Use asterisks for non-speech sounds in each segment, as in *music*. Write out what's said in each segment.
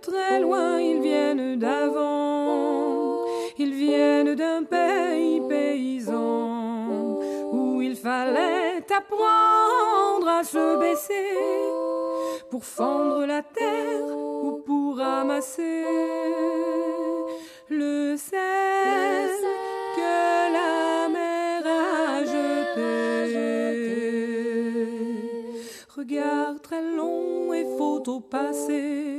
très loin, ils viennent d'avant. Ils viennent d'un pays paysan où il fallait apprendre à se baisser pour fendre la terre ou pour ramasser le sel que la mer a jeté. Regard très long et photo passé,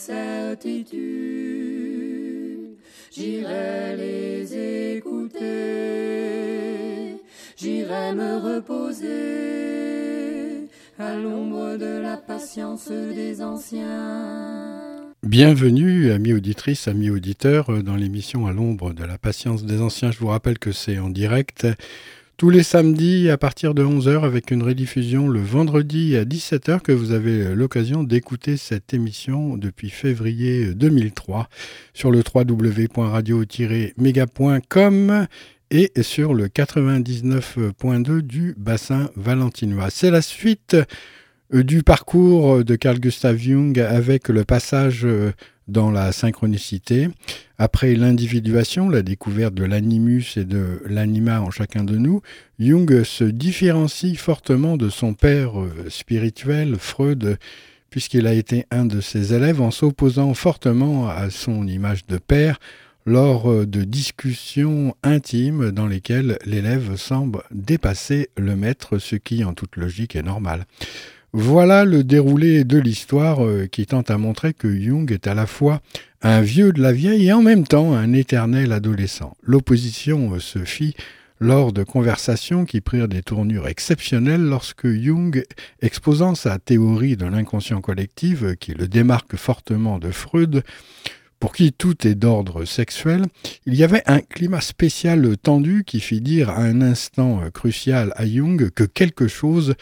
Certitudes, j'irai les écouter, j'irai me reposer à l'ombre de la patience des anciens. Bienvenue, amis auditrices, amis auditeurs, dans l'émission À l'ombre de la patience des anciens. Je vous rappelle que c'est en direct tous les samedis à partir de 11h avec une rediffusion le vendredi à 17h que vous avez l'occasion d'écouter cette émission depuis février 2003 sur le www.radio-méga.com et sur le 99.2 du bassin valentinois. C'est la suite euh, du parcours de Carl Gustav Jung avec le passage euh, dans la synchronicité, après l'individuation, la découverte de l'animus et de l'anima en chacun de nous, Jung se différencie fortement de son père euh, spirituel, Freud, puisqu'il a été un de ses élèves en s'opposant fortement à son image de père lors de discussions intimes dans lesquelles l'élève semble dépasser le maître, ce qui en toute logique est normal. Voilà le déroulé de l'histoire euh, qui tente à montrer que Jung est à la fois un vieux de la vieille et en même temps un éternel adolescent. L'opposition euh, se fit lors de conversations qui prirent des tournures exceptionnelles lorsque Jung, exposant sa théorie de l'inconscient collectif, euh, qui le démarque fortement de Freud, pour qui tout est d'ordre sexuel, il y avait un climat spécial tendu qui fit dire à un instant crucial à Jung que quelque chose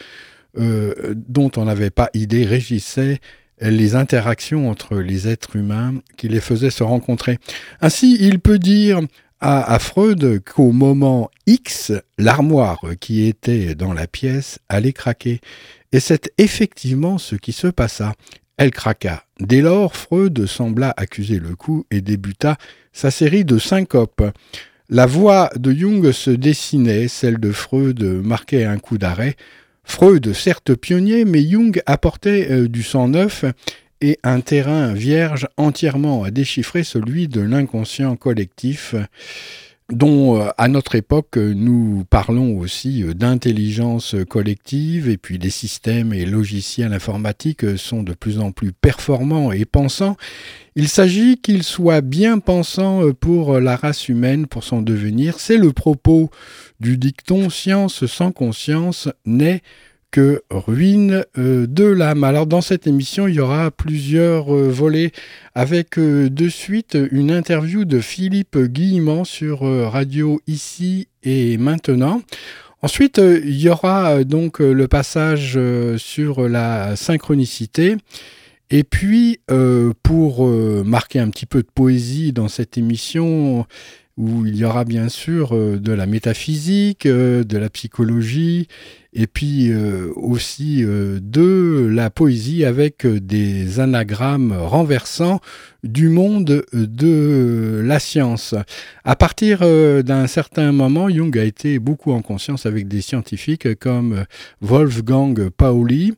euh, dont on n'avait pas idée régissait les interactions entre les êtres humains qui les faisaient se rencontrer. Ainsi, il peut dire à, à Freud qu'au moment X, l'armoire qui était dans la pièce allait craquer. Et c'est effectivement ce qui se passa. Elle craqua. Dès lors, Freud sembla accuser le coup et débuta sa série de syncopes. La voix de Jung se dessinait, celle de Freud marquait un coup d'arrêt. Freud, certes pionnier, mais Jung apportait euh, du sang neuf et un terrain vierge entièrement à déchiffrer, celui de l'inconscient collectif dont euh, à notre époque nous parlons aussi euh, d'intelligence collective et puis les systèmes et logiciels informatiques sont de plus en plus performants et pensants. Il s'agit qu'ils soient bien pensants pour la race humaine, pour son devenir. C'est le propos du dicton Science sans conscience n'est que ruine euh, de l'âme. Alors dans cette émission, il y aura plusieurs euh, volets avec euh, de suite une interview de Philippe Guillemant sur Radio Ici et Maintenant. Ensuite, il y aura donc le passage sur la synchronicité. Et puis, pour marquer un petit peu de poésie dans cette émission, où il y aura bien sûr de la métaphysique, de la psychologie, et puis euh, aussi de la poésie avec des anagrammes renversants du monde de la science. À partir d'un certain moment, Jung a été beaucoup en conscience avec des scientifiques comme Wolfgang Pauli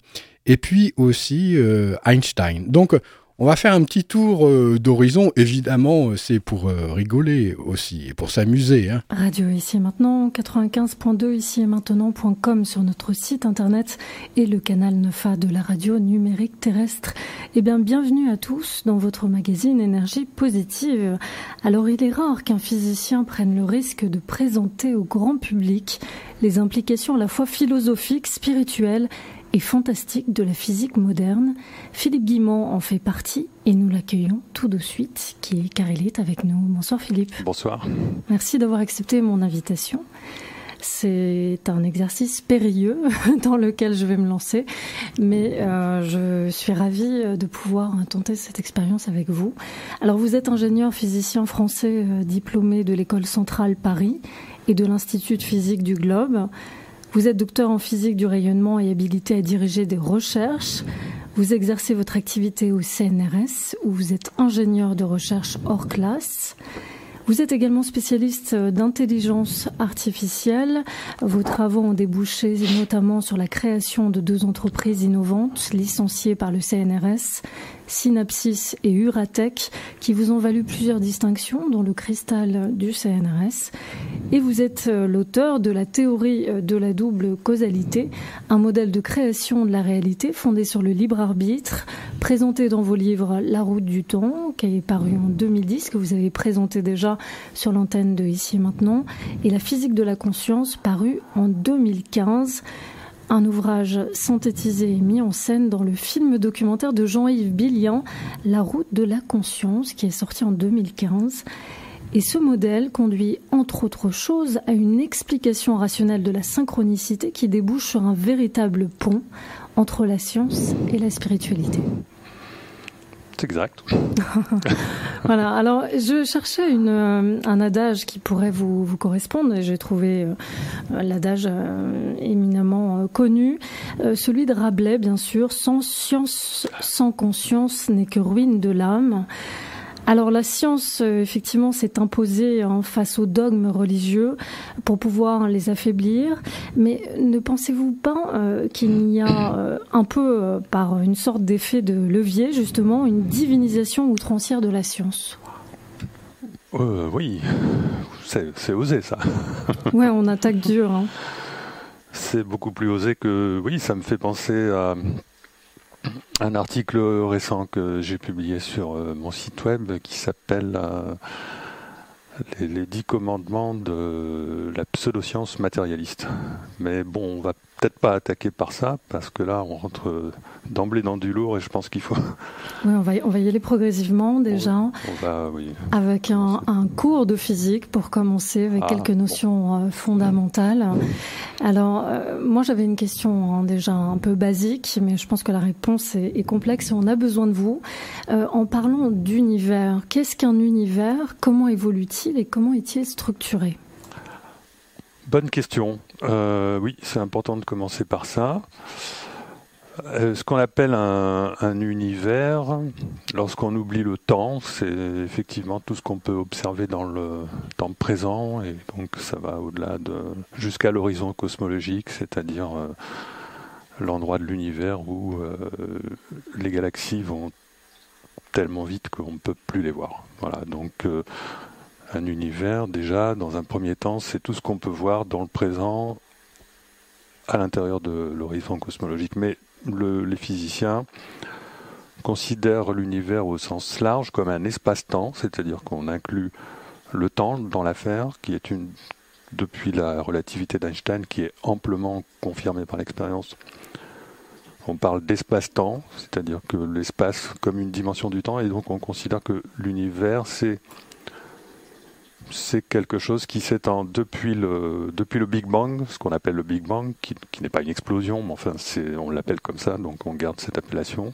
et puis aussi Einstein. Donc on va faire un petit tour euh, d'horizon. Évidemment, euh, c'est pour euh, rigoler aussi et pour s'amuser. Hein. Radio ici et maintenant, 95.2 ici et maintenant.com sur notre site internet et le canal 9A de la radio numérique terrestre. Eh bien, bienvenue à tous dans votre magazine Énergie positive. Alors, il est rare qu'un physicien prenne le risque de présenter au grand public les implications à la fois philosophiques, spirituelles et fantastique de la physique moderne. Philippe Guimont en fait partie et nous l'accueillons tout de suite, qui est, car il est avec nous. Bonsoir Philippe. Bonsoir. Merci d'avoir accepté mon invitation. C'est un exercice périlleux *laughs* dans lequel je vais me lancer, mais euh, je suis ravie de pouvoir tenter cette expérience avec vous. Alors vous êtes ingénieur physicien français euh, diplômé de l'école centrale Paris et de l'Institut de physique du Globe. Vous êtes docteur en physique du rayonnement et habilité à diriger des recherches. Vous exercez votre activité au CNRS où vous êtes ingénieur de recherche hors classe. Vous êtes également spécialiste d'intelligence artificielle. Vos travaux ont débouché notamment sur la création de deux entreprises innovantes licenciées par le CNRS Synapsis et Uratech, qui vous ont valu plusieurs distinctions, dont le cristal du CNRS. Et vous êtes euh, l'auteur de la théorie euh, de la double causalité, un modèle de création de la réalité fondé sur le libre arbitre, présenté dans vos livres La route du temps, qui est paru en 2010, que vous avez présenté déjà sur l'antenne de Ici et Maintenant, et La physique de la conscience, paru en 2015 un ouvrage synthétisé et mis en scène dans le film documentaire de Jean-Yves Billian, La route de la conscience, qui est sorti en 2015. Et ce modèle conduit, entre autres choses, à une explication rationnelle de la synchronicité qui débouche sur un véritable pont entre la science et la spiritualité exact. *laughs* voilà, alors je cherchais euh, un adage qui pourrait vous, vous correspondre et j'ai trouvé euh, l'adage euh, éminemment connu, celui de Rabelais bien sûr, sans science, sans conscience n'est que ruine de l'âme. Alors la science, euh, effectivement, s'est imposée en face aux dogmes religieux pour pouvoir les affaiblir. Mais ne pensez-vous pas euh, qu'il y a euh, un peu, par une sorte d'effet de levier, justement, une divinisation outrancière de la science? Oui, c'est osé ça. *laughs* ouais, on attaque dur. Hein. C'est beaucoup plus osé que... Oui, ça me fait penser à un article récent que j'ai publié sur euh, mon site web qui s'appelle euh, les, dix commandements de la pseudoscience matérialiste. Mais bon, on va peut-être pas attaquer par ça, parce que là, on rentre d'emblée dans du lourd et je pense qu'il faut. *laughs* Oui, on va, on va y aller progressivement déjà. On, va, oui. Avec un, un, cours de physique pour commencer, avec ah, quelques notions euh, fondamentales. Alors, euh, moi, j'avais une question hein, déjà un peu basique, mais je pense que la réponse est, est complexe et on a besoin de vous. Euh, en parlant d'univers, qu'est-ce qu'un univers? Comment évolue-t-il et comment est-il structuré? Bonne question. Euh, oui, c'est important de commencer par ça. Euh, ce qu'on appelle un, univers, lorsqu'on oublie le temps, c'est effectivement tout ce qu'on peut observer dans le temps présent, et donc ça va au-delà de jusqu'à l'horizon cosmologique, c'est-à-dire euh, l'endroit de l'univers où les galaxies vont tellement vite qu'on ne peut plus les voir. Voilà, donc un univers, déjà, dans un premier temps, c'est tout ce qu'on peut voir dans le présent à l'intérieur de l'horizon cosmologique. Mais les physiciens considèrent l'univers au sens large comme un espace-temps, c'est-à-dire qu'on inclut le temps dans l'affaire, qui est une, depuis la relativité d'Einstein, qui est amplement confirmée par l'expérience. On parle d'espace-temps, c'est-à-dire que l'espace comme une dimension du temps, et donc on considère que l'univers, c'est c'est quelque chose qui s'étend depuis le, Big Bang, ce qu'on appelle le Big Bang, qui, n'est pas une explosion, mais enfin on l'appelle comme ça, donc on garde cette appellation,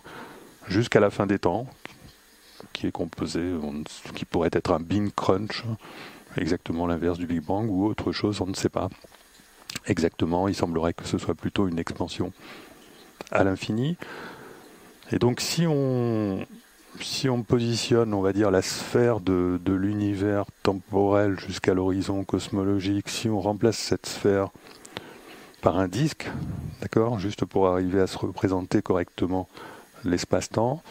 jusqu'à la fin des temps, qui est composé, qui pourrait être un Big Crunch, exactement l'inverse du Big Bang, ou autre chose, on ne sait pas exactement, il semblerait que ce soit plutôt une expansion à l'infini. Et donc si on, si on positionne, on va dire, la sphère de, l'univers temporel jusqu'à l'horizon cosmologique, si on remplace cette sphère par un disque, d'accord, juste pour arriver à se représenter correctement l'espace-temps,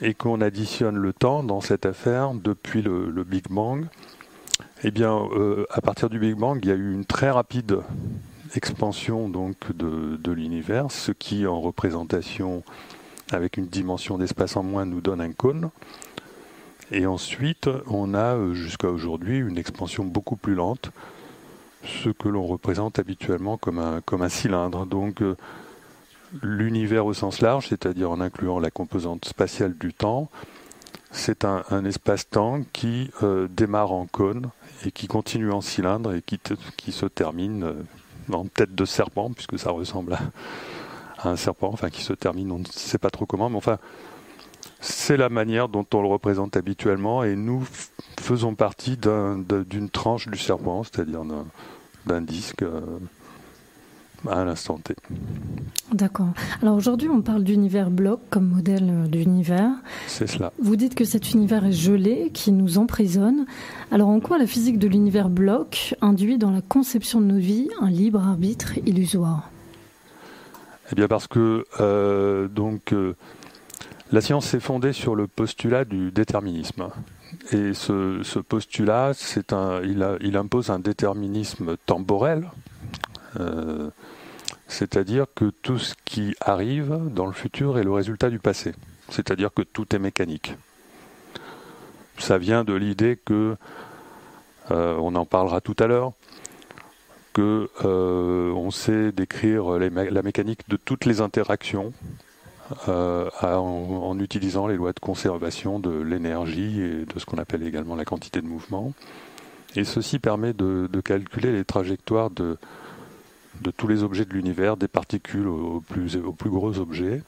et qu'on additionne le temps dans cette affaire depuis le, Big Bang, eh bien, euh, à partir du Big Bang, il y a eu une très rapide expansion donc de, de l'univers, ce qui, en représentation avec une dimension d'espace en moins, nous donne un cône. Et ensuite, on a euh, jusqu'à aujourd'hui une expansion beaucoup plus lente, ce que l'on représente habituellement comme un, comme un cylindre. Donc, euh, l'univers au sens large, c'est-à-dire en incluant la composante spatiale du temps, c'est un, espace-temps qui euh, démarre en cône et qui continue en cylindre et qui, qui se termine en tête de serpent, puisque ça ressemble à, un serpent, enfin qui se termine, on ne sait pas trop comment, mais enfin, c'est la manière dont on le représente habituellement et nous faisons partie d'une tranche du serpent, c'est-à-dire d'un disque. Euh, à l'instant T. D'accord. Alors aujourd'hui, on parle d'univers bloc comme modèle euh, d'univers. C'est cela. Vous dites que cet univers est gelé, qui nous emprisonne. Alors en quoi la physique de l'univers bloc induit dans la conception de nos vies un libre arbitre illusoire? Eh bien parce que euh, donc euh, la science s'est fondée sur le postulat du déterminisme. Et ce, postulat, c'est un, il, il, impose un déterminisme temporel. C'est-à-dire que tout ce qui arrive dans le futur est le résultat du passé. C'est-à-dire que tout est mécanique. Ça vient de l'idée que, euh, on en parlera tout à l'heure, que euh, on sait décrire la mécanique de toutes les interactions euh, en, utilisant les lois de conservation de l'énergie et de ce qu'on appelle également la quantité de mouvement. Et ceci permet de calculer les trajectoires de, tous les objets de l'univers, des particules aux plus, gros objets,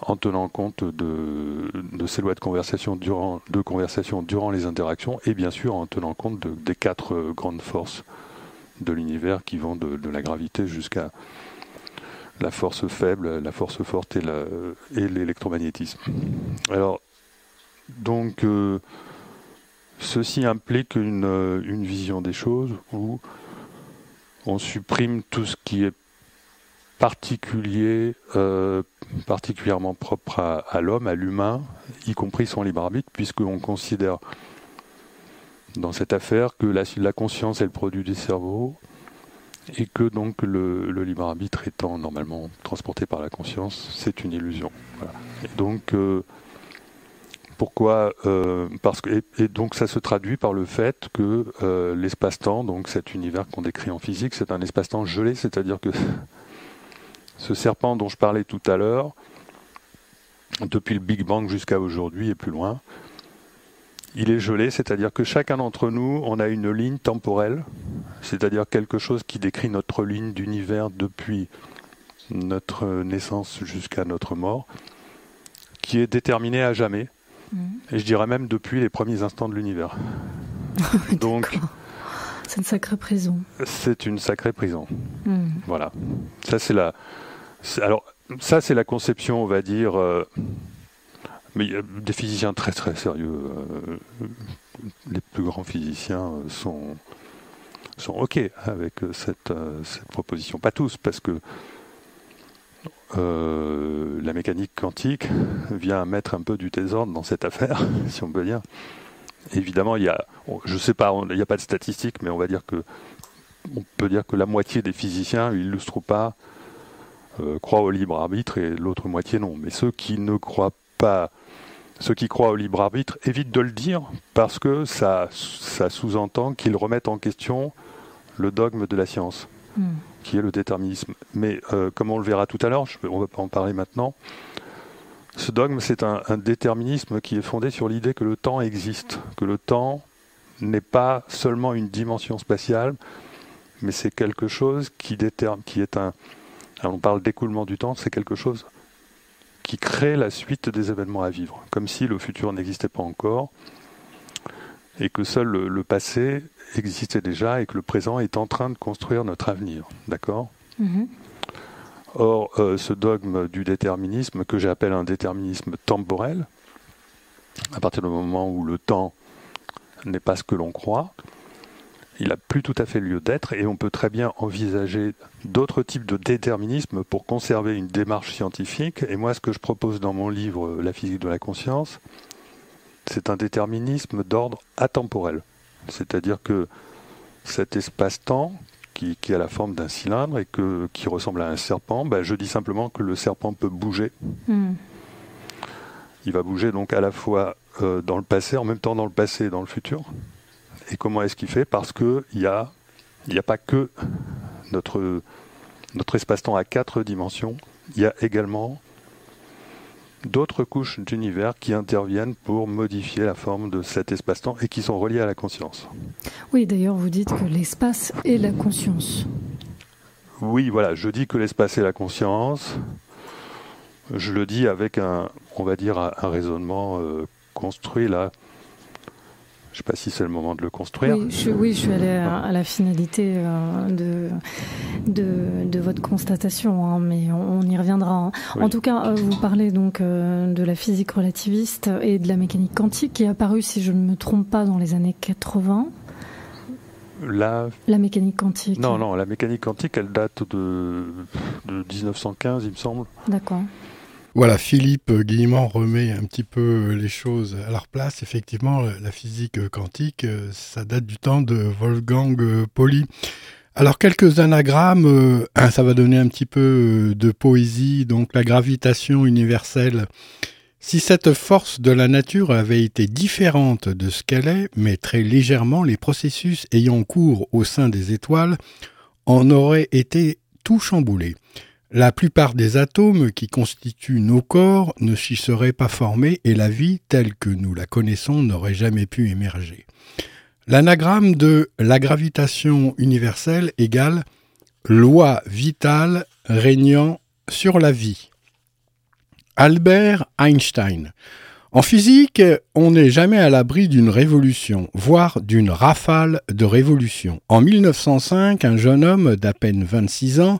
en tenant compte de, ces lois de conversation, durant, de conversation durant les interactions, et bien sûr en tenant compte des quatre grandes forces de l'univers qui vont de, la gravité jusqu'à la force faible, la force forte et l'électromagnétisme. Alors, donc, euh, ceci implique une, une, vision des choses où on supprime tout ce qui est particulier, euh, particulièrement propre à, l'homme, à l'humain, y compris son libre arbitre, puisqu'on considère dans cette affaire que la, conscience est le produit du cerveau et que donc le, libre arbitre étant normalement transporté par la conscience, c'est une illusion. Et donc euh, pourquoi euh, Parce que et, donc ça se traduit par le fait que euh, l'espace-temps, donc cet univers qu'on décrit en physique, c'est un espace-temps gelé, c'est-à-dire que *laughs* ce serpent dont je parlais tout à l'heure, depuis le Big Bang jusqu'à aujourd'hui et plus loin, il est gelé, c'est-à-dire que chacun d'entre nous, on a une ligne temporelle, c'est-à-dire quelque chose qui décrit notre ligne d'univers depuis notre naissance jusqu'à notre mort, qui est déterminée à jamais et je dirais même depuis les premiers instants de l'univers. *laughs* Donc, c'est une sacrée prison. C'est une sacrée prison. Hmm. Voilà. Ça c'est la. Alors ça c'est la conception, on va dire. Euh, mais il y a des physiciens très très sérieux. Euh, les plus grands physiciens euh, sont sont ok avec cette, cette proposition. Pas tous parce que euh, la mécanique quantique vient mettre un peu du désordre dans cette affaire, *laughs* si on peut dire. Évidemment, il y a, je sais pas, il n'y a pas de statistiques, mais on va dire que, on peut dire que la moitié des physiciens illustrent pas, euh, croient au libre arbitre et l'autre moitié non. Mais ceux qui ne croient pas, ceux qui croient au libre arbitre évitent de le dire parce que ça, ça sous-entend qu'ils remettent en question le dogme de la science. Hmm qui est le déterminisme. Mais euh, comme on le verra tout à l'heure, on va pas en parler maintenant, ce dogme, c'est un, déterminisme qui est fondé sur l'idée que le temps existe, que le temps n'est pas seulement une dimension spatiale, mais c'est quelque chose qui, détermine, qui est un... on parle d'écoulement du temps, c'est quelque chose qui crée la suite des événements à vivre, comme si le futur n'existait pas encore, et que seul le passé existait déjà et que le présent est en train de construire notre avenir. D'accord? Mhm. Or, euh, ce dogme du déterminisme, que j'appelle un déterminisme temporel, à partir du moment où le temps n'est pas ce que l'on croit, il n'a plus tout à fait lieu d'être et on peut très bien envisager d'autres types de déterminisme pour conserver une démarche scientifique. Et moi, ce que je propose dans mon livre La physique de la conscience, c'est un déterminisme d'ordre atemporel. C'est-à-dire que cet espace-temps, qui, a la forme d'un cylindre et que, qui ressemble à un serpent, ben, je dis simplement que le serpent peut bouger. Hmm. Il va bouger donc à la fois euh, dans le passé, en même temps dans le passé et dans le futur. Et comment est-ce qu'il fait Parce qu'il n'y a, a pas que notre, notre espace-temps à quatre dimensions il y a également d'autres couches d'univers qui interviennent pour modifier la forme de cet espace-temps et qui sont reliées à la conscience. Oui, d'ailleurs, vous dites que l'espace est la conscience. Oui, voilà, je dis que l'espace est la conscience. Je le dis avec un, on va dire, un, raisonnement euh, construit là. Je ne sais pas si c'est le moment de le construire. Oui, je, oui, je suis allé à, la finalité euh, de, de, votre constatation, hein, mais on, y reviendra. Hein. En tout cas, euh, vous parlez donc de la physique relativiste et de la mécanique quantique qui est apparue, si je ne me trompe pas, dans les années 80. La... la mécanique quantique. Non, non, la mécanique quantique, elle date de, de 1915, il me semble. D'accord. Voilà, Philippe Guillemont remet un petit peu les choses à leur place. Effectivement, la physique quantique, ça date du temps de Wolfgang Pauli. Alors, quelques anagrammes, ça va donner un petit peu de poésie. Donc, la gravitation universelle si cette force de la nature avait été différente de ce qu'elle est, mais très légèrement, les processus ayant cours au sein des étoiles en auraient été tout chamboulés. La plupart des atomes qui constituent nos corps ne s'y seraient pas formés et la vie telle que nous la connaissons n'aurait jamais pu émerger. L'anagramme de la gravitation universelle égale loi vitale régnant sur la vie. Albert Einstein. En physique, on n'est jamais à l'abri d'une révolution, voire d'une rafale de révolution. En 1905, un jeune homme d'à peine 26 ans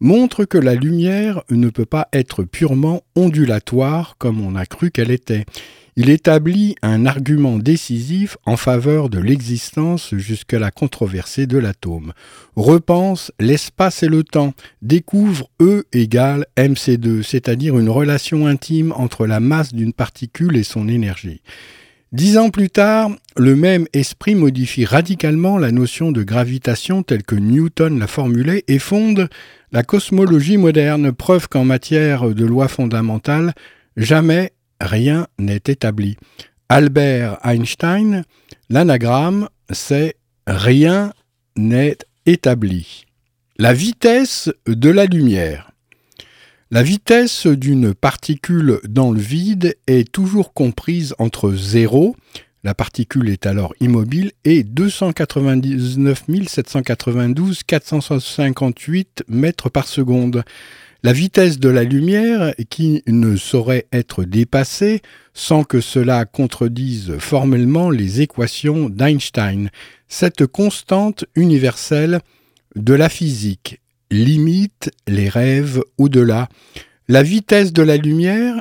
montre que la lumière ne peut pas être purement ondulatoire comme on a cru qu'elle était. Il établit un argument décisif en faveur de l'existence jusqu'à la controversée de l'atome. Repense l'espace et le temps, découvre E égale mc2, c'est-à-dire une relation intime entre la masse d'une particule et son énergie. Dix ans plus tard, le même esprit modifie radicalement la notion de gravitation telle que Newton l'a formulée et fonde la cosmologie moderne, preuve qu'en matière de lois fondamentales, jamais rien n'est établi. Albert Einstein, l'anagramme, c'est rien n'est établi. La vitesse de la lumière. La vitesse d'une particule dans le vide est toujours comprise entre 0, la particule est alors immobile, et 299 792 458 mètres par seconde. La vitesse de la lumière, qui ne saurait être dépassée sans que cela contredise formellement les équations d'Einstein, cette constante universelle de la physique limite les rêves au-delà. La vitesse de la lumière,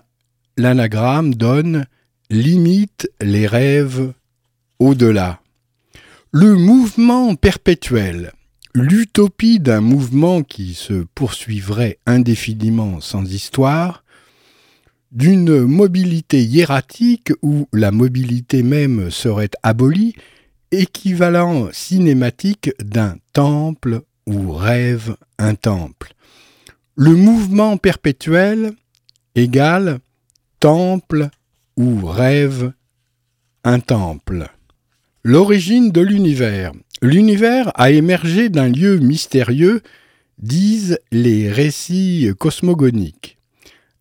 l'anagramme donne limite les rêves au-delà. Le mouvement perpétuel l'utopie d'un mouvement qui se poursuivrait indéfiniment sans histoire, d'une mobilité hiératique où la mobilité même serait abolie, équivalent cinématique d'un temple où rêve un temple. Le mouvement perpétuel égale temple où rêve un temple. L'origine de l'univers. L'univers a émergé d'un lieu mystérieux, disent les récits cosmogoniques.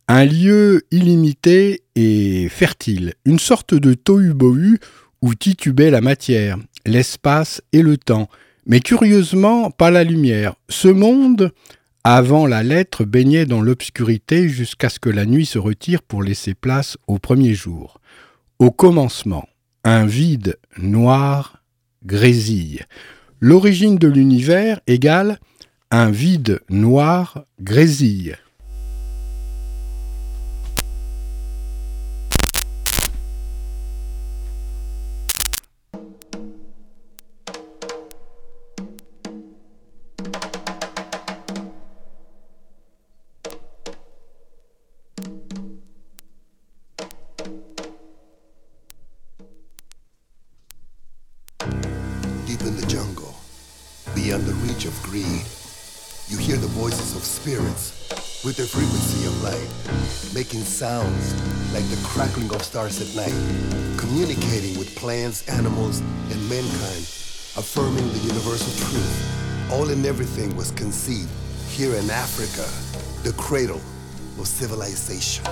Un lieu illimité et fertile, une sorte de tohu-bohu où titubait la matière, l'espace et le temps, mais curieusement pas la lumière. Ce monde, avant la lettre, baignait dans l'obscurité jusqu'à ce que la nuit se retire pour laisser place au premier jour. Au commencement, un vide noir grésille. L'origine de l'univers égale un vide noir grésille. Making sounds like the crackling of stars at night, communicating with plants, animals, and mankind, affirming the universal truth. All and everything was conceived here in Africa, the cradle of civilization.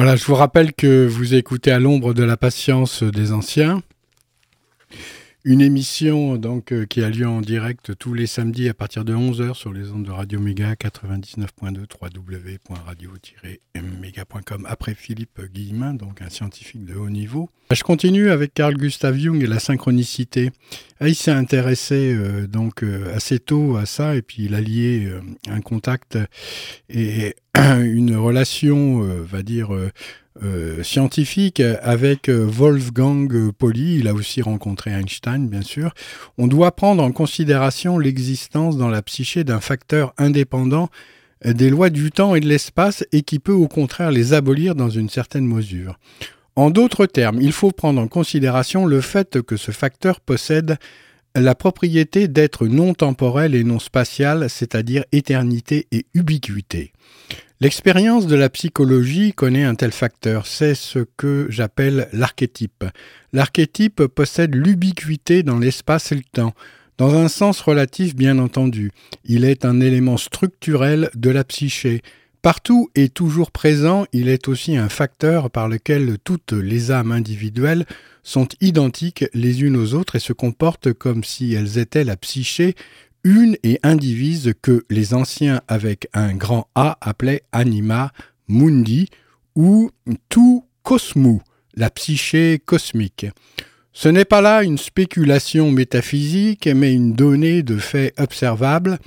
Voilà, je vous rappelle que vous écoutez à l'ombre de la patience des anciens. Une émission donc euh, qui a lieu en direct tous les samedis à partir de 11h sur les ondes de Radio Méga 99.2 www.radio-méga.com après Philippe Guillemin, donc un scientifique de haut niveau. Je continue avec Carl Gustav Jung et la synchronicité. Ah, il s'est intéressé euh, donc euh, assez tôt à ça et puis il a lié un contact et *clears throat* une relation, va dire euh, scientifique avec euh, Wolfgang Pauli, il a aussi rencontré Einstein bien sûr, on doit prendre en considération l'existence dans la psyché d'un facteur indépendant des lois du temps et de l'espace et qui peut au contraire les abolir dans une certaine mesure. En d'autres termes, il faut prendre en considération le fait que ce facteur possède la propriété d'être non temporel et non spatial, c'est-à-dire éternité et ubiquité. L'expérience de la psychologie connaît un tel facteur, c'est ce que j'appelle l'archétype. L'archétype possède l'ubiquité dans l'espace et le temps, dans un sens relatif bien entendu. Il est un élément structurel de la psyché. Partout et toujours présent, il est aussi un facteur par lequel toutes les âmes individuelles sont identiques les unes aux autres et se comportent comme si elles étaient la psyché une et indivise que les anciens avec un grand A appelaient anima mundi ou tout cosmou, la psyché cosmique. Ce n'est pas là une spéculation métaphysique, mais une donnée de faits observables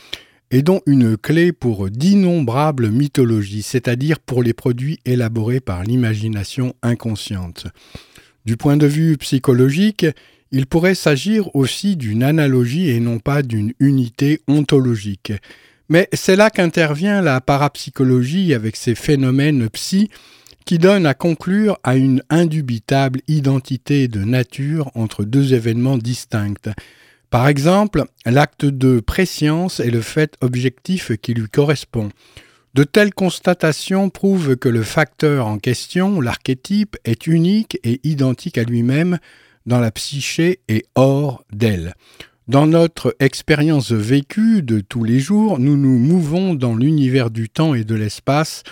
et dont une clé pour d'innombrables mythologies, c'est-à-dire pour les produits élaborés par l'imagination inconsciente. Du point de vue psychologique, il pourrait s'agir aussi d'une analogie et non pas d'une unité ontologique. Mais c'est là qu'intervient la parapsychologie avec ses phénomènes psy qui donnent à conclure à une indubitable identité de nature entre deux événements distincts. Par exemple, l'acte de préscience est le fait objectif qui lui correspond. De telles constatations prouvent que le facteur en question, l'archétype, est unique et identique à lui-même dans la psyché et hors d'elle. Dans notre expérience vécue de tous les jours, nous nous mouvons dans l'univers du temps et de l'espace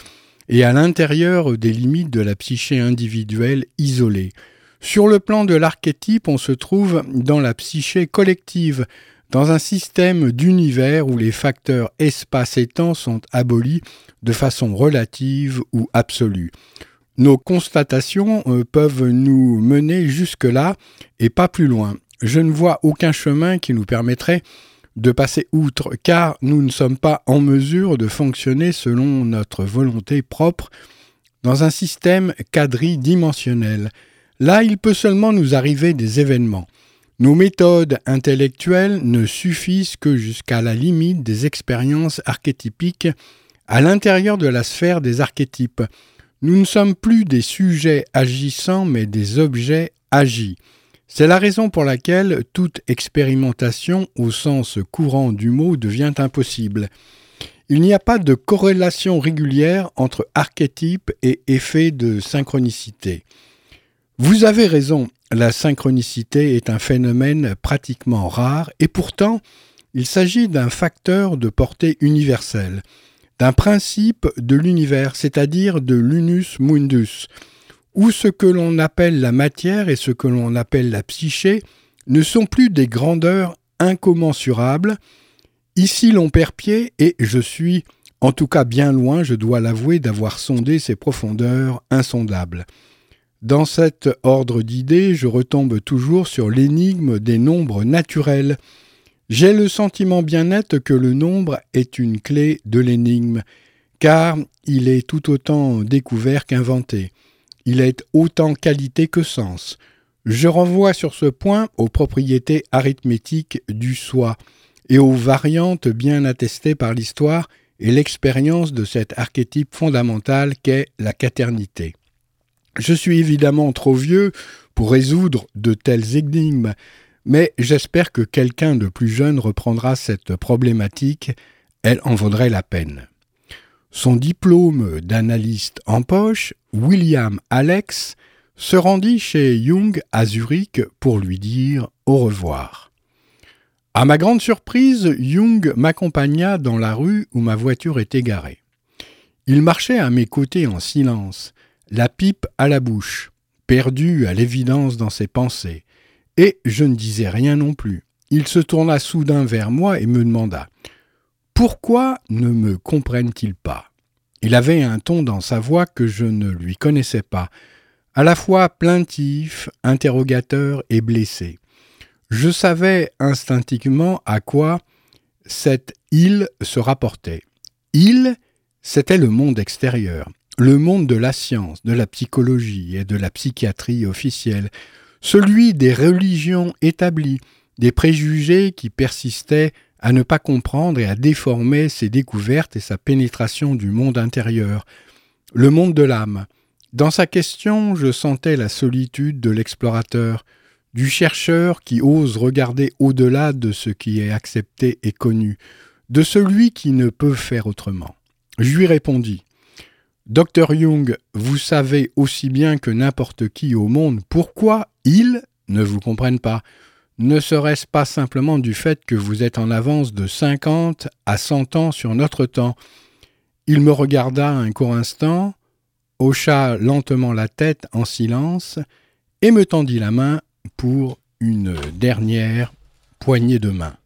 et à l'intérieur des limites de la psyché individuelle isolée. Sur le plan de l'archétype, on se trouve dans la psyché collective, dans un système d'univers où les facteurs espace et temps sont abolis de façon relative ou absolue. Nos constatations euh, peuvent nous mener jusque-là et pas plus loin. Je ne vois aucun chemin qui nous permettrait de passer outre, car nous ne sommes pas en mesure de fonctionner selon notre volonté propre dans un système quadridimensionnel. Là, il peut seulement nous arriver des événements. Nos méthodes intellectuelles ne suffisent que jusqu'à la limite des expériences archétypiques à l'intérieur de la sphère des archétypes. Nous ne sommes plus des sujets agissants, mais des objets agis. C'est la raison pour laquelle toute expérimentation au sens courant du mot devient impossible. Il n'y a pas de corrélation régulière entre archétype et effet de synchronicité. Vous avez raison, la synchronicité est un phénomène pratiquement rare et pourtant il s'agit d'un facteur de portée universelle d'un principe de l'univers, c'est-à-dire de l'unus mundus, où ce que l'on appelle la matière et ce que l'on appelle la psyché ne sont plus des grandeurs incommensurables. Ici l'on perd pied et je suis, en tout cas bien loin, je dois l'avouer, d'avoir sondé ces profondeurs insondables. Dans cet ordre d'idées, je retombe toujours sur l'énigme des nombres naturels, j'ai le sentiment bien net que le nombre est une clé de l'énigme, car il est tout autant découvert qu'inventé. Il est autant qualité que sens. Je renvoie sur ce point aux propriétés arithmétiques du soi et aux variantes bien attestées par l'histoire et l'expérience de cet archétype fondamental qu'est la quaternité. Je suis évidemment trop vieux pour résoudre de telles énigmes, mais j'espère que quelqu'un de plus jeune reprendra cette problématique, elle en vaudrait la peine. Son diplôme d'analyste en poche, William Alex se rendit chez Jung à Zurich pour lui dire au revoir. À ma grande surprise, Jung m'accompagna dans la rue où ma voiture était garée. Il marchait à mes côtés en silence, la pipe à la bouche, perdu à l'évidence dans ses pensées, et je ne disais rien non plus. Il se tourna soudain vers moi et me demanda Pourquoi ne me comprennent-ils pas? Il avait un ton dans sa voix que je ne lui connaissais pas, à la fois plaintif, interrogateur et blessé. Je savais instinctivement à quoi cette île se rapportait. Il, c'était le monde extérieur, le monde de la science, de la psychologie et de la psychiatrie officielle, celui des religions établies, des préjugés qui persistaient à ne pas comprendre et à déformer ses découvertes et sa pénétration du monde intérieur, le monde de l'âme. Dans sa question, je sentais la solitude de l'explorateur, du chercheur qui ose regarder au-delà de ce qui est accepté et connu, de celui qui ne peut faire autrement. Je lui répondis Docteur Jung, vous savez aussi bien que n'importe qui au monde pourquoi ils ne vous comprennent pas. Ne serait-ce pas simplement du fait que vous êtes en avance de 50 à 100 ans sur notre temps Il me regarda un court instant, hocha lentement la tête en silence et me tendit la main pour une dernière poignée de main.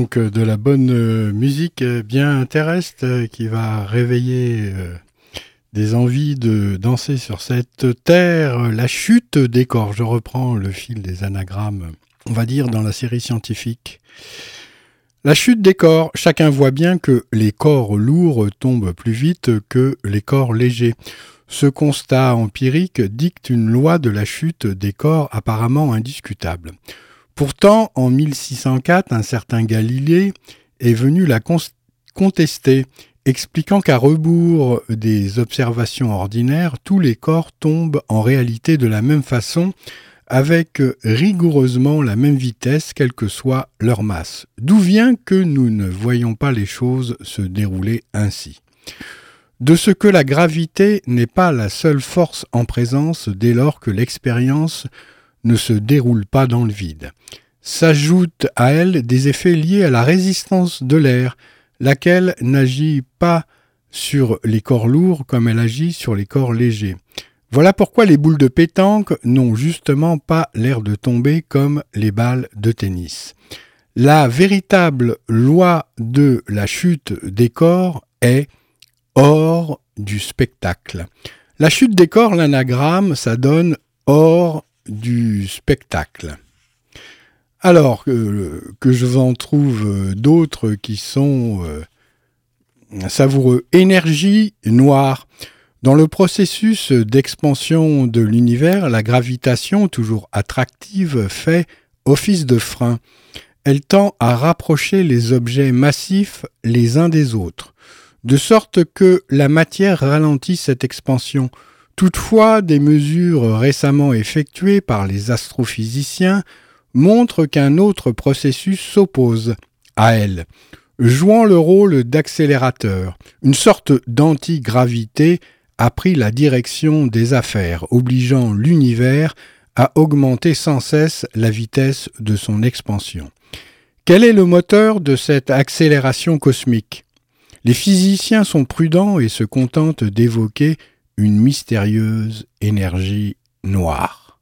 Donc euh, de la bonne euh, musique euh, bien terrestre qui va réveiller des envies de danser sur cette terre. La chute des corps, je reprends le fil des anagrammes, on va dire dans la série scientifique. La chute des corps, chacun voit bien que les corps lourds tombent plus vite que les corps légers. Ce constat empirique dicte une loi de la chute des corps apparemment indiscutable. Pourtant, en 1604, un certain Galilée est venu la contester, expliquant qu'à rebours des observations ordinaires, tous les corps tombent en réalité de la même façon, avec rigoureusement la même vitesse, quelle que soit leur masse. D'où vient que nous ne voyons pas les choses se dérouler ainsi? De ce que la gravité n'est pas la seule force en présence dès lors que l'expérience ne se déroule pas dans le vide. S'ajoutent à elle des effets liés à la résistance de l'air, laquelle n'agit pas sur les corps lourds comme elle agit sur les corps légers. Voilà pourquoi les boules de pétanque n'ont justement pas l'air de tomber comme les balles de tennis. La véritable loi de la chute des corps est hors du spectacle. La chute des corps, l'anagramme, ça donne hors du spectacle. Alors que, je en trouve d'autres qui sont euh, savoureux. Énergie noire. Dans le processus d'expansion de l'univers, la gravitation, toujours attractive, fait office de frein. Elle tend à rapprocher les objets massifs les uns des autres, de sorte que la matière ralentit cette expansion. Toutefois, des mesures récemment effectuées par les astrophysiciens montrent qu'un autre processus s'oppose à elle, jouant le rôle d'accélérateur. Une sorte d'antigravité a pris la direction des affaires, obligeant l'univers à augmenter sans cesse la vitesse de son expansion. Quel est le moteur de cette accélération cosmique? Les physiciens sont prudents et se contentent d'évoquer une mystérieuse énergie noire.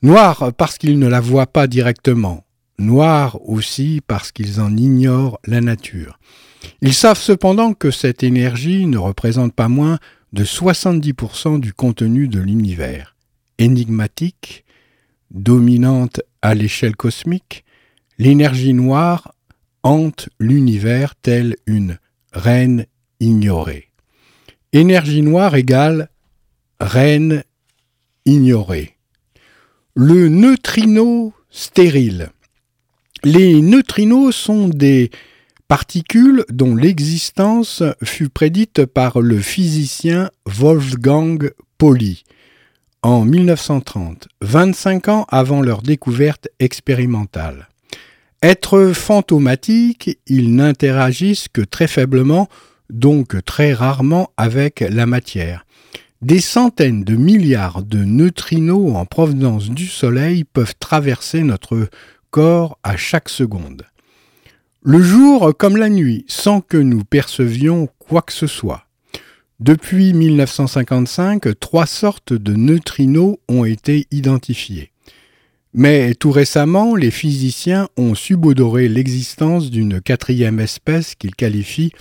Noire parce qu'ils ne la voient pas directement, noire aussi parce qu'ils en ignorent la nature. Ils savent cependant que cette énergie ne représente pas moins de 70% du contenu de l'univers. Énigmatique, dominante à l'échelle cosmique, l'énergie noire hante l'univers telle une reine ignorée. Énergie noire égale reine ignorée. Le neutrino stérile. Les neutrinos sont des particules dont l'existence fut prédite par le physicien Wolfgang Pauli en 1930, 25 ans avant leur découverte expérimentale. Être fantomatiques, ils n'interagissent que très faiblement donc très rarement avec la matière. Des centaines de milliards de neutrinos en provenance du Soleil peuvent traverser notre corps à chaque seconde. Le jour comme la nuit, sans que nous percevions quoi que ce soit. Depuis 1955, trois sortes de neutrinos ont été identifiés. Mais tout récemment, les physiciens ont subodoré l'existence d'une quatrième espèce qu'ils qualifient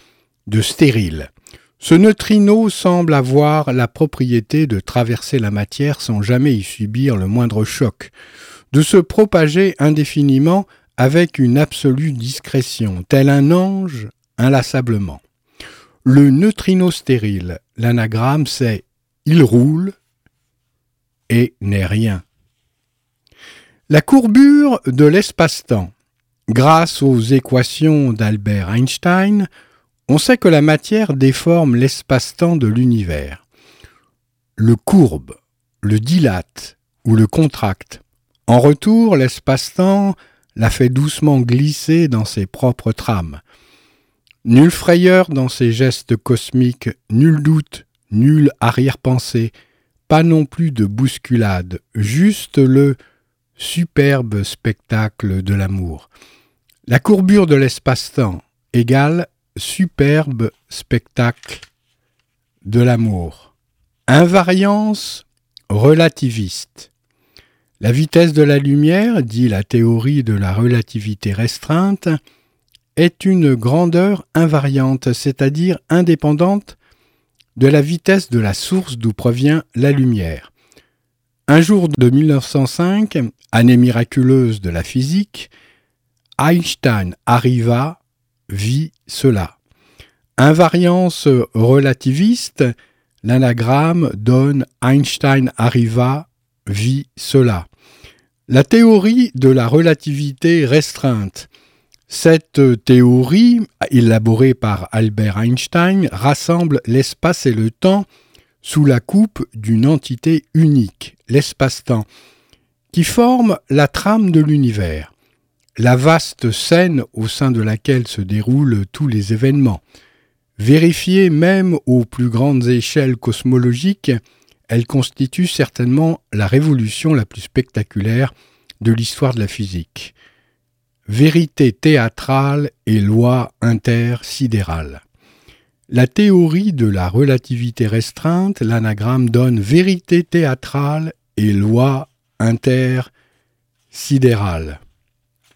de stérile. Ce neutrino semble avoir la propriété de traverser la matière sans jamais y subir le moindre choc, de se propager indéfiniment avec une absolue discrétion, tel un ange inlassablement. Le neutrino stérile, l'anagramme c'est il roule et n'est rien. La courbure de l'espace-temps. Grâce aux équations d'Albert Einstein, on sait que la matière déforme l'espace-temps de l'univers. Le courbe, le dilate ou le contracte. En retour, l'espace-temps la fait doucement glisser dans ses propres trames. Nulle frayeur dans ses gestes cosmiques, nul doute, nulle arrière-pensée, pas non plus de bousculade, juste le superbe spectacle de l'amour. La courbure de l'espace-temps égale superbe spectacle de l'amour. Invariance relativiste. La vitesse de la lumière, dit la théorie de la relativité restreinte, est une grandeur invariante, c'est-à-dire indépendante de la vitesse de la source d'où provient la lumière. Un jour de 1905, année miraculeuse de la physique, Einstein arriva, vit cela. Invariance relativiste, l'anagramme donne Einstein arriva, vit cela. La théorie de la relativité restreinte. Cette théorie, élaborée par Albert Einstein, rassemble l'espace et le temps sous la coupe d'une entité unique, l'espace-temps, qui forme la trame de l'univers, la vaste scène au sein de laquelle se déroulent tous les événements. Vérifiée même aux plus grandes échelles cosmologiques, elle constitue certainement la révolution la plus spectaculaire de l'histoire de la physique. Vérité théâtrale et loi intersidérale. La théorie de la relativité restreinte, l'anagramme donne vérité théâtrale et loi intersidérale.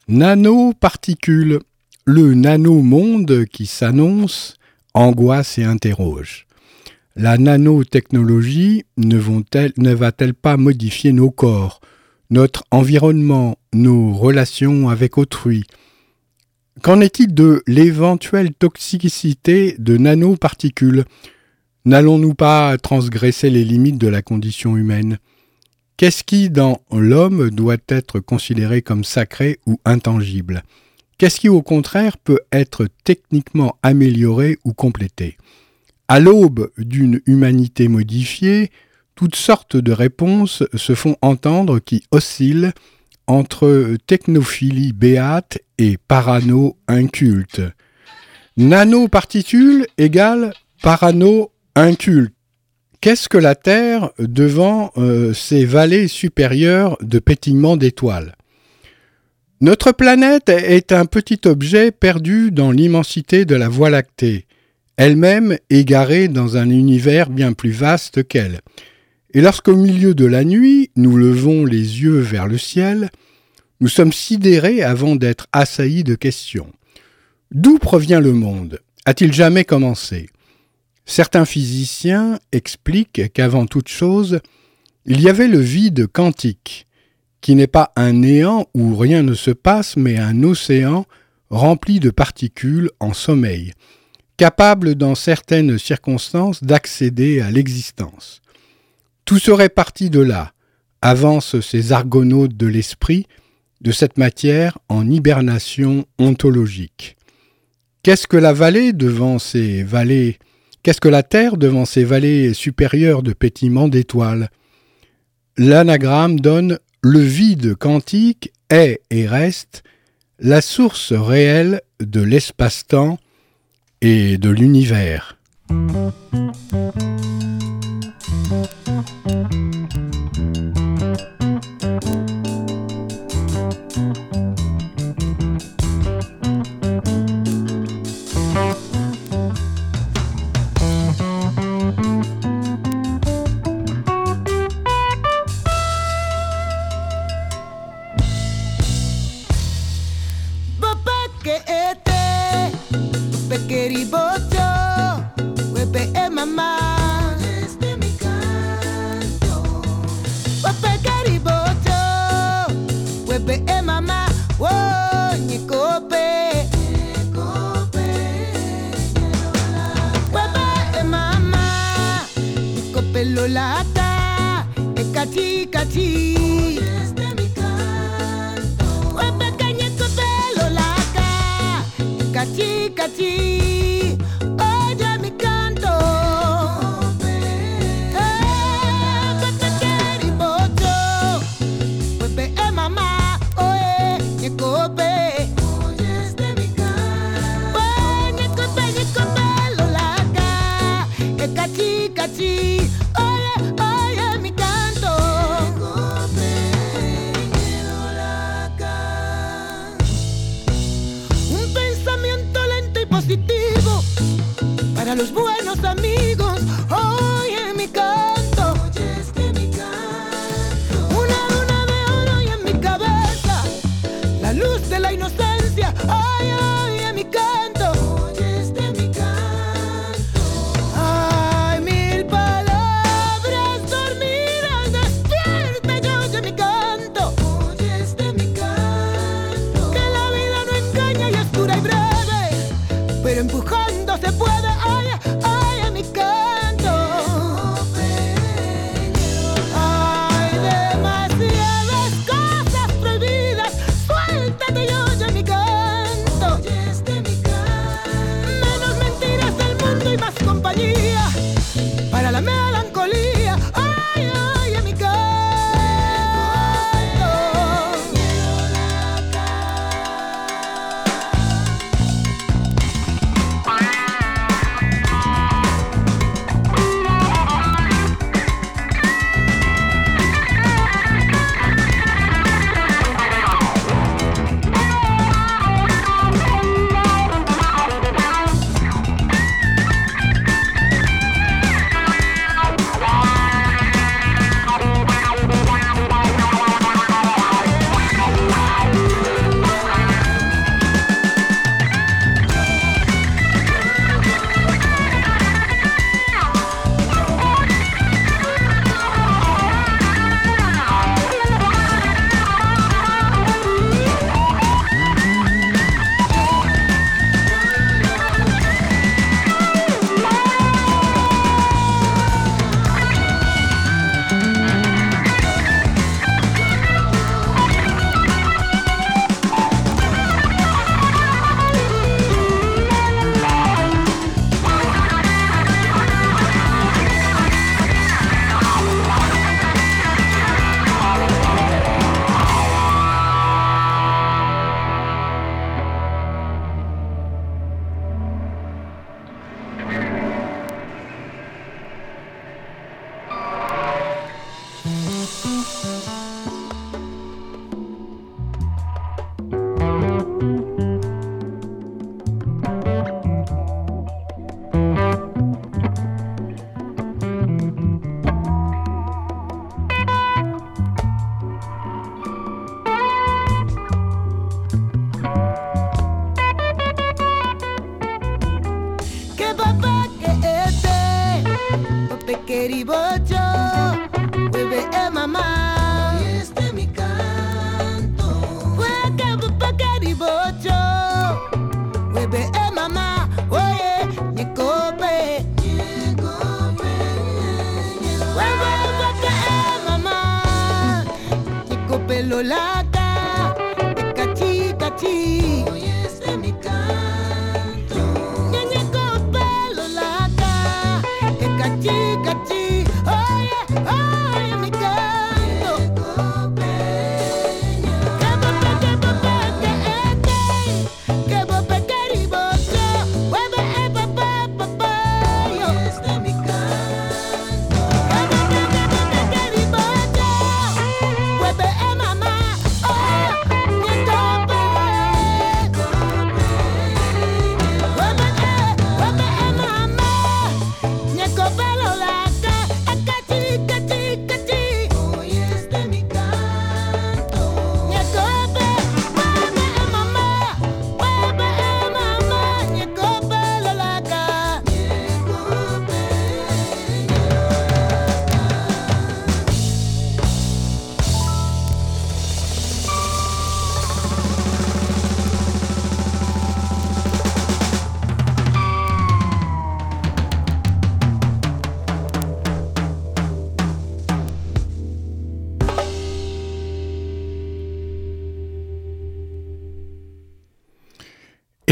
Nanoparticules, le nanomonde qui s'annonce, angoisse et interroge. La nanotechnologie ne, ne va-t-elle pas modifier nos corps, notre environnement, nos relations avec autrui? Qu'en est-il de l'éventuelle toxicité de nanoparticules N'allons-nous pas transgresser les limites de la condition humaine? Qu'est-ce qui, dans l'homme, doit être considéré comme sacré ou intangible? Qu'est-ce qui, au contraire, peut être techniquement amélioré ou complété? À l'aube d'une humanité modifiée, toutes sortes de réponses se font entendre qui oscillent entre technophilie béate et parano inculte. Nanoparticule égale parano inculte. Qu'est-ce que la Terre devant euh, ces vallées supérieures de pétillement d'étoiles? Notre planète est un petit objet perdu dans l'immensité de la Voie lactée elle-même égarée dans un univers bien plus vaste qu'elle. Et lorsqu'au milieu de la nuit, nous levons les yeux vers le ciel, nous sommes sidérés avant d'être assaillis de questions. D'où provient le monde? A-t-il jamais commencé? Certains physiciens expliquent qu'avant toute chose, il y avait le vide quantique, qui n'est pas un néant où rien ne se passe, mais un océan rempli de particules en sommeil, capable dans certaines circonstances d'accéder à l'existence. Tout serait parti de là, avancent ces argonautes de l'esprit, de cette matière en hibernation ontologique. Qu'est-ce que la vallée devant ces vallées Qu'est-ce que la Terre devant ces vallées supérieures de pétillement d'étoiles? L'anagramme donne le vide quantique est et reste la source réelle de l'espace-temps et de l'univers.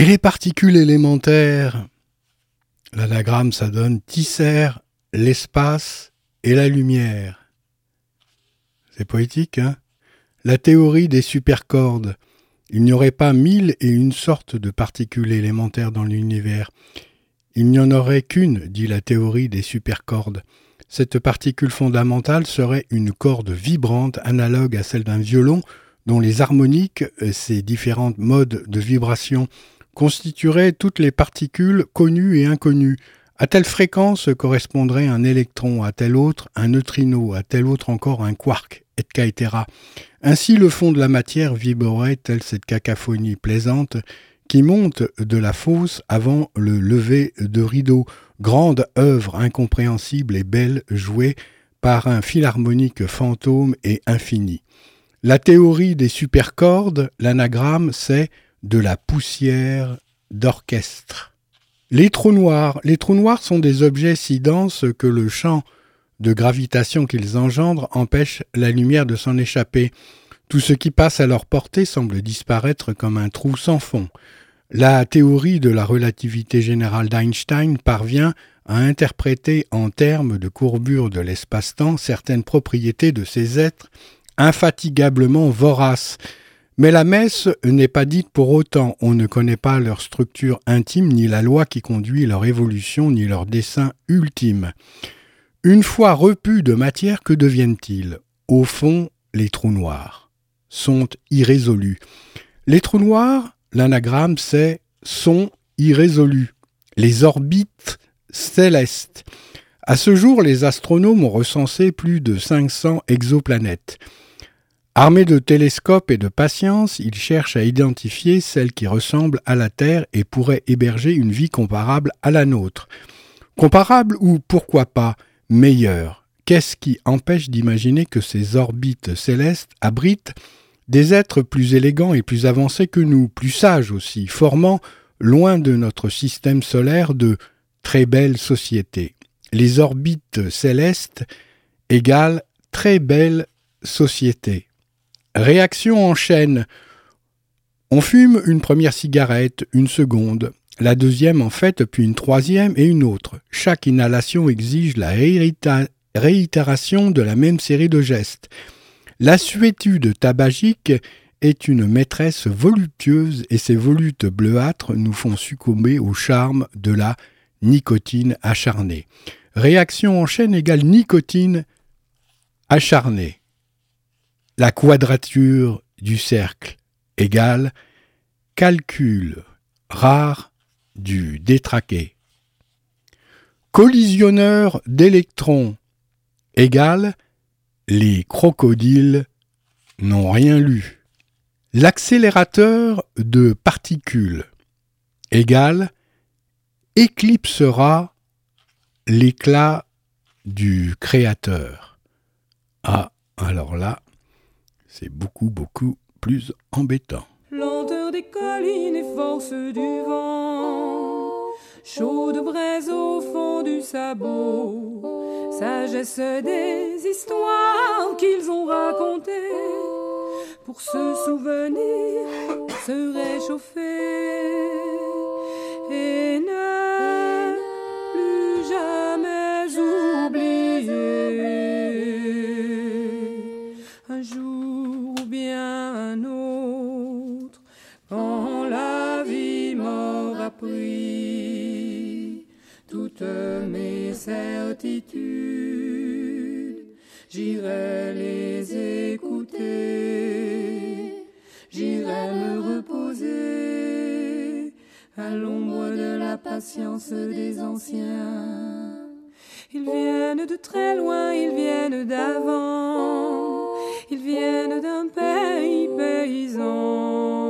les particules élémentaires, l'anagramme ça donne tisser l'espace et la lumière. C'est poétique, hein? La théorie des supercordes. Il n'y aurait pas mille et une sortes de particules élémentaires dans l'univers. Il n'y en aurait qu'une, dit la théorie des supercordes. Cette particule fondamentale serait une corde vibrante analogue à celle d'un violon dont les harmoniques, ses différents modes de vibration, constituerait toutes les particules connues et inconnues. À telle fréquence correspondrait un électron, à telle autre un neutrino, à telle autre encore un quark, etc. Ainsi le fond de la matière vibrerait telle cette cacophonie plaisante qui monte de la fosse avant le lever de rideau, grande œuvre incompréhensible et belle jouée par un philharmonique fantôme et infini. La théorie des supercordes, l'anagramme, c'est de la poussière d'orchestre. Les trous noirs. Les trous noirs sont des objets si denses que le champ de gravitation qu'ils engendrent empêche la lumière de s'en échapper. Tout ce qui passe à leur portée semble disparaître comme un trou sans fond. La théorie de la relativité générale d'Einstein parvient à interpréter en termes de courbure de l'espace-temps certaines propriétés de ces êtres infatigablement voraces. Mais la messe n'est pas dite pour autant, on ne connaît pas leur structure intime, ni la loi qui conduit leur évolution, ni leur dessein ultime. Une fois repus de matière, que deviennent-ils? Au fond, les trous noirs sont irrésolus. Les trous noirs, l'anagramme c'est sont irrésolus. Les orbites célestes. À ce jour, les astronomes ont recensé plus de 500 exoplanètes. Armés de télescopes et de patience, ils cherchent à identifier celles qui ressemblent à la Terre et pourraient héberger une vie comparable à la nôtre. Comparable ou pourquoi pas meilleure? Qu'est-ce qui empêche d'imaginer que ces orbites célestes abritent des êtres plus élégants et plus avancés que nous, plus sages aussi, formant, loin de notre système solaire, de très belles sociétés? Les orbites célestes égale très belle société. Réaction en chaîne. On fume une première cigarette, une seconde, la deuxième en fait, puis une troisième et une autre. Chaque inhalation exige la réitération de la même série de gestes. La suétude tabagique est une maîtresse voluptueuse et ses volutes bleuâtres nous font succomber au charme de la nicotine acharnée. Réaction en chaîne égale nicotine acharnée. La quadrature du cercle égale calcul rare du détraqué. Collisionneur d'électrons égale les crocodiles n'ont rien lu. L'accélérateur de particules égale éclipsera l'éclat du créateur. Ah, alors là, c'est beaucoup, beaucoup plus embêtant. Lenteur des collines et force du vent, chaude braise au fond du sabot, sagesse des histoires qu'ils ont racontées, pour se souvenir, se réchauffer. Et ne mes certitudes j'irai les écouter j'irai me reposer à l'ombre de la patience des anciens. Ils viennent de très loin, ils viennent d'avant, ils viennent d'un pays paysan.